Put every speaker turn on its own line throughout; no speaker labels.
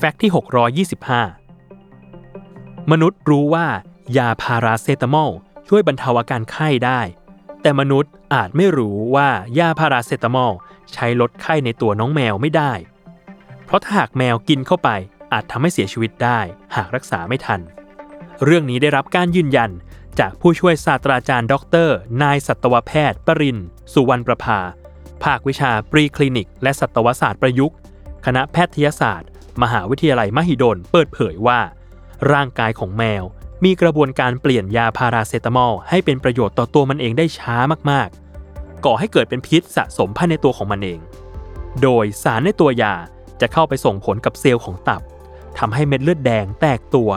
แฟกต์ที่ 625 มนุษย์รู้ว่ายาพาราเซตามอลช่วยบรรเทาอาการไข้ได้ แต่มนุษย์อาจไม่รู้ว่ายาพาราเซตามอลใช้ลดไข้ในตัวน้องแมวไม่ได้ เพราะถ้าหากแมวกินเข้าไปอาจทำให้เสียชีวิตได้ หากรักษาไม่ทัน เรื่องนี้ได้รับการยืนยันจากผู้ช่วยศาสตราจารย์ ดร นายสัตวแพทย์ ปรินสุวรรณประภา ภาควิชาปรีคลินิก และสัตวศาสตร์ประยุกต์ คณะแพทยศาสตร์ มหาวิทยาลัยมหิดลเปิดเผยว่า ร่างกายของแมว มีกระบวนการเปลี่ยนยาพาราเซตามอลให้เป็นประโยชน์ต่อตัวมันเองได้ช้ามากๆ ก่อให้เกิดเป็นพิษสะสมภายในตัวของมันเอง โดยสารในตัวยาจะเข้าไปส่งผลกับเซลล์ของตับทำให้เม็ดเลือดแดงแตกตัว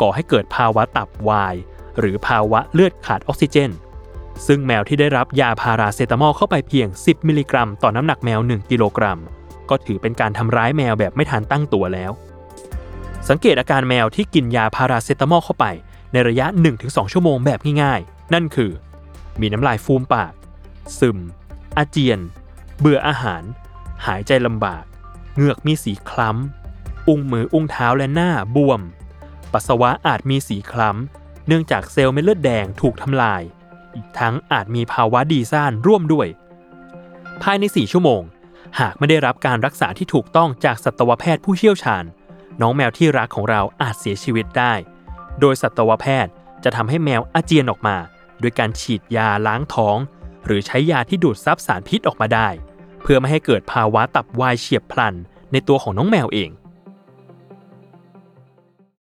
ก่อให้เกิดภาวะตับวาย หรือภาวะเลือดขาดออกซิเจน ซึ่งแมวที่ได้รับยาพาราเซตามอลเข้าไปเพียง 10 มิลลิกรัม ต่อน้ำหนักแมว 1 กิโลกรัม ก็ถือเป็นการทำร้ายแมวแบบไม่ทันตั้งตัวแล้ว สังเกตอาการแมวที่กินยาพาราเซตามอลเข้าไป ในระยะ 1-2 ชั่วโมงแบบง่ายๆ นั่นคือ มีน้ำลายฟูมปาก ซึม อาเจียน เบื่ออาหาร หายใจลำบาก เหงือกมีสีคล้ำ อุ้งมืออุ้งเท้าและหน้าบวม ปัสสาวะอาจมีสีคล้ำ เนื่องจากเซลล์เม็ดเลือดแดงถูกทำลาย อีกทั้งอาจมีภาวะดีซ่านร่วมด้วย ภายใน 4 ชั่วโมง หากไม่ได้รับการรักษาที่ถูกต้องจากสัตวแพทย์ผู้เชี่ยวชาญ น้องแมวที่รักของเราอาจเสียชีวิตได้ โดยสัตวแพทย์จะทำให้แมวอาเจียนออกมาโดยการฉีดยาล้างท้อง หรือใช้ยาที่ดูดซับสารพิษออกมาได้ เพื่อไม่ให้เกิดภาวะตับวายเฉียบพลันในตัวของน้องแมวเอง